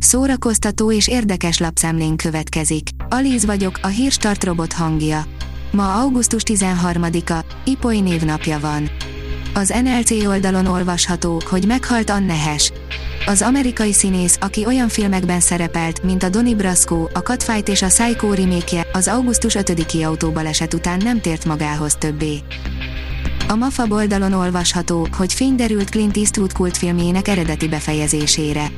Szórakoztató és érdekes lapszemlén következik. Alíz vagyok, a hírstart robot hangja. Ma augusztus 13-a, Ipoly névnapja van. Az NLC oldalon olvasható, hogy meghalt Anne Hesh. Az amerikai színész, aki olyan filmekben szerepelt, mint a Donnie Brasco, a Catfight és a Psycho remake az augusztus 5-i autóbaleset után nem tért magához többé. A MAFA oldalon olvasható, hogy fény derült Clint Eastwood kultfilmjének eredeti befejezésére.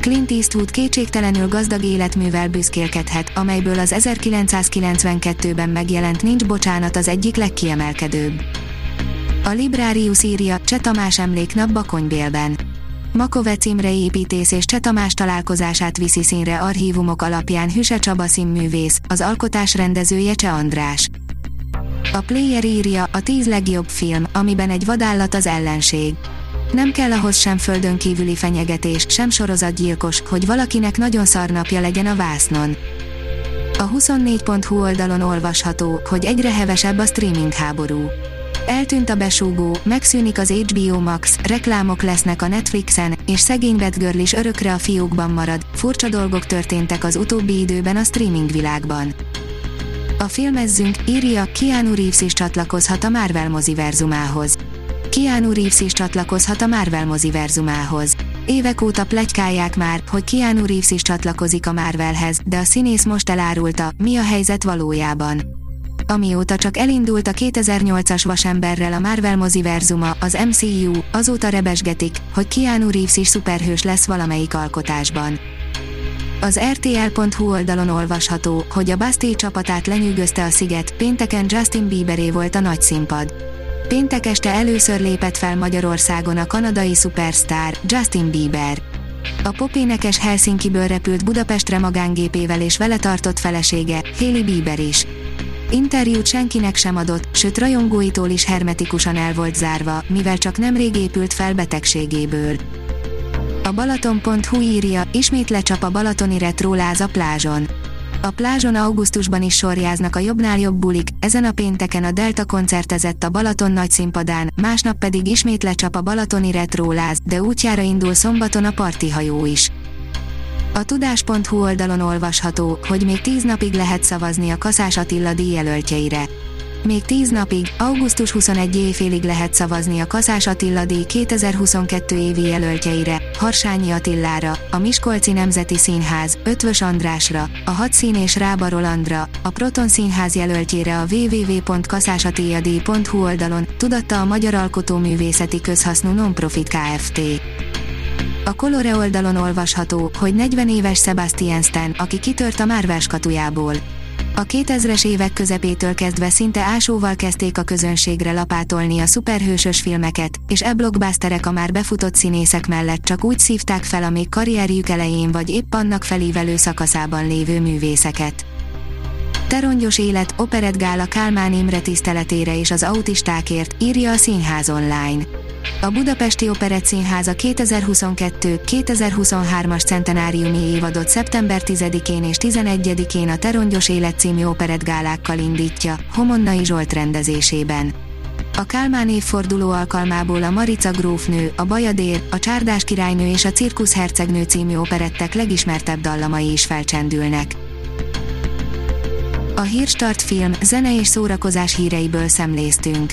Clint Eastwood kétségtelenül gazdag életművel büszkélkedhet, amelyből az 1992-ben megjelent Nincs bocsánat az egyik legkiemelkedőbb. A Librarius írja, Cseh Tamás emléknap Bakonybélben. Makovec Imre építész és Cseh Tamás találkozását viszi színre archívumok alapján Hüse Csaba színművész, az alkotás rendezője Cseh András. A Player írja, a tíz legjobb film, amiben egy vadállat az ellenség. Nem kell ahhoz sem földön kívüli fenyegetés, sem sorozatgyilkos, hogy valakinek nagyon szarnapja legyen a vásznon. A 24.hu oldalon olvasható, hogy egyre hevesebb a streaming háború. Eltűnt a besúgó, megszűnik az HBO Max, reklámok lesznek a Netflixen, és szegény Batgirl is örökre a fiókban marad, furcsa dolgok történtek az utóbbi időben a streaming világban. A filmezzünk, írja, Keanu Reeves is csatlakozhat a Marvel moziverzumához. Keanu Reeves is csatlakozhat a Marvel moziverzumához. Évek óta plegykálják már, hogy Keanu Reeves is csatlakozik a Marvelhez, de a színész most elárulta, mi a helyzet valójában. Amióta csak elindult a 2008-as vasemberrel a Marvel moziverzuma, az MCU, azóta rebesgetik, hogy Keanu Reeves is szuperhős lesz valamelyik alkotásban. Az RTL.hu oldalon olvasható, hogy a Bastille csapatát lenyűgözte a sziget, pénteken Justin Bieberé volt a nagy színpad. Péntek este először lépett fel Magyarországon a kanadai szupersztár, Justin Bieber. A popénekes Helsinkiből repült Budapestre magángépével és vele tartott felesége, Hailey Bieber is. Interjút senkinek sem adott, sőt rajongóitól is hermetikusan el volt zárva, mivel csak nemrég épült fel betegségéből. A Balaton.hu írja, ismét lecsap a balatoni retróláz a plázson. A plázson augusztusban is sorjáznak a jobbnál jobb bulik, ezen a pénteken a Delta koncertezett a Balaton nagy színpadán, másnap pedig ismét lecsap a balatoni retróláz, de útjára indul szombaton a partihajó is. A tudás.hu oldalon olvasható, hogy még tíz napig lehet szavazni a Kaszás Attila díjjelöltjeire. Még 10 napig, augusztus 21 éjfélig lehet szavazni a Kaszás Attila díj 2022 évi jelöltjeire, Harsányi Attilára, a Miskolci Nemzeti Színház, Ötvös Andrásra, a Hadszín és Rába Rolandra, a Proton Színház jelöltjére a www.kaszásattiladíj.hu oldalon, tudatta a Magyar Alkotóművészeti Közhasznú Nonprofit Kft. A Colore oldalon olvasható, hogy 40 éves Sebastian Stan, aki kitört a Marvel katujából. A 2000-es évek közepétől kezdve szinte ásóval kezdték a közönségre lapátolni a szuperhősös filmeket, és e blockbusterek a már befutott színészek mellett csak úgy szívták fel a még karrierjük elején vagy épp annak felívelő szakaszában lévő művészeket. Terongyos élet, operetgála Kálmán Imre tiszteletére és az autistákért, írja a Színház online. A Budapesti Operett Színháza 2022-2023-as centenáriumi évadot szeptember 10-én és 11-én a Terongyos Élet című operettgálákkal indítja, Homonnai Zsolt rendezésében. A Kálmán évforduló alkalmából a Marica grófnő, a Bajadér, a Csárdás királynő és a Cirkusz hercegnő című operettek legismertebb dallamai is felcsendülnek. A Hírstart film, zene és szórakozás híreiből szemléztünk.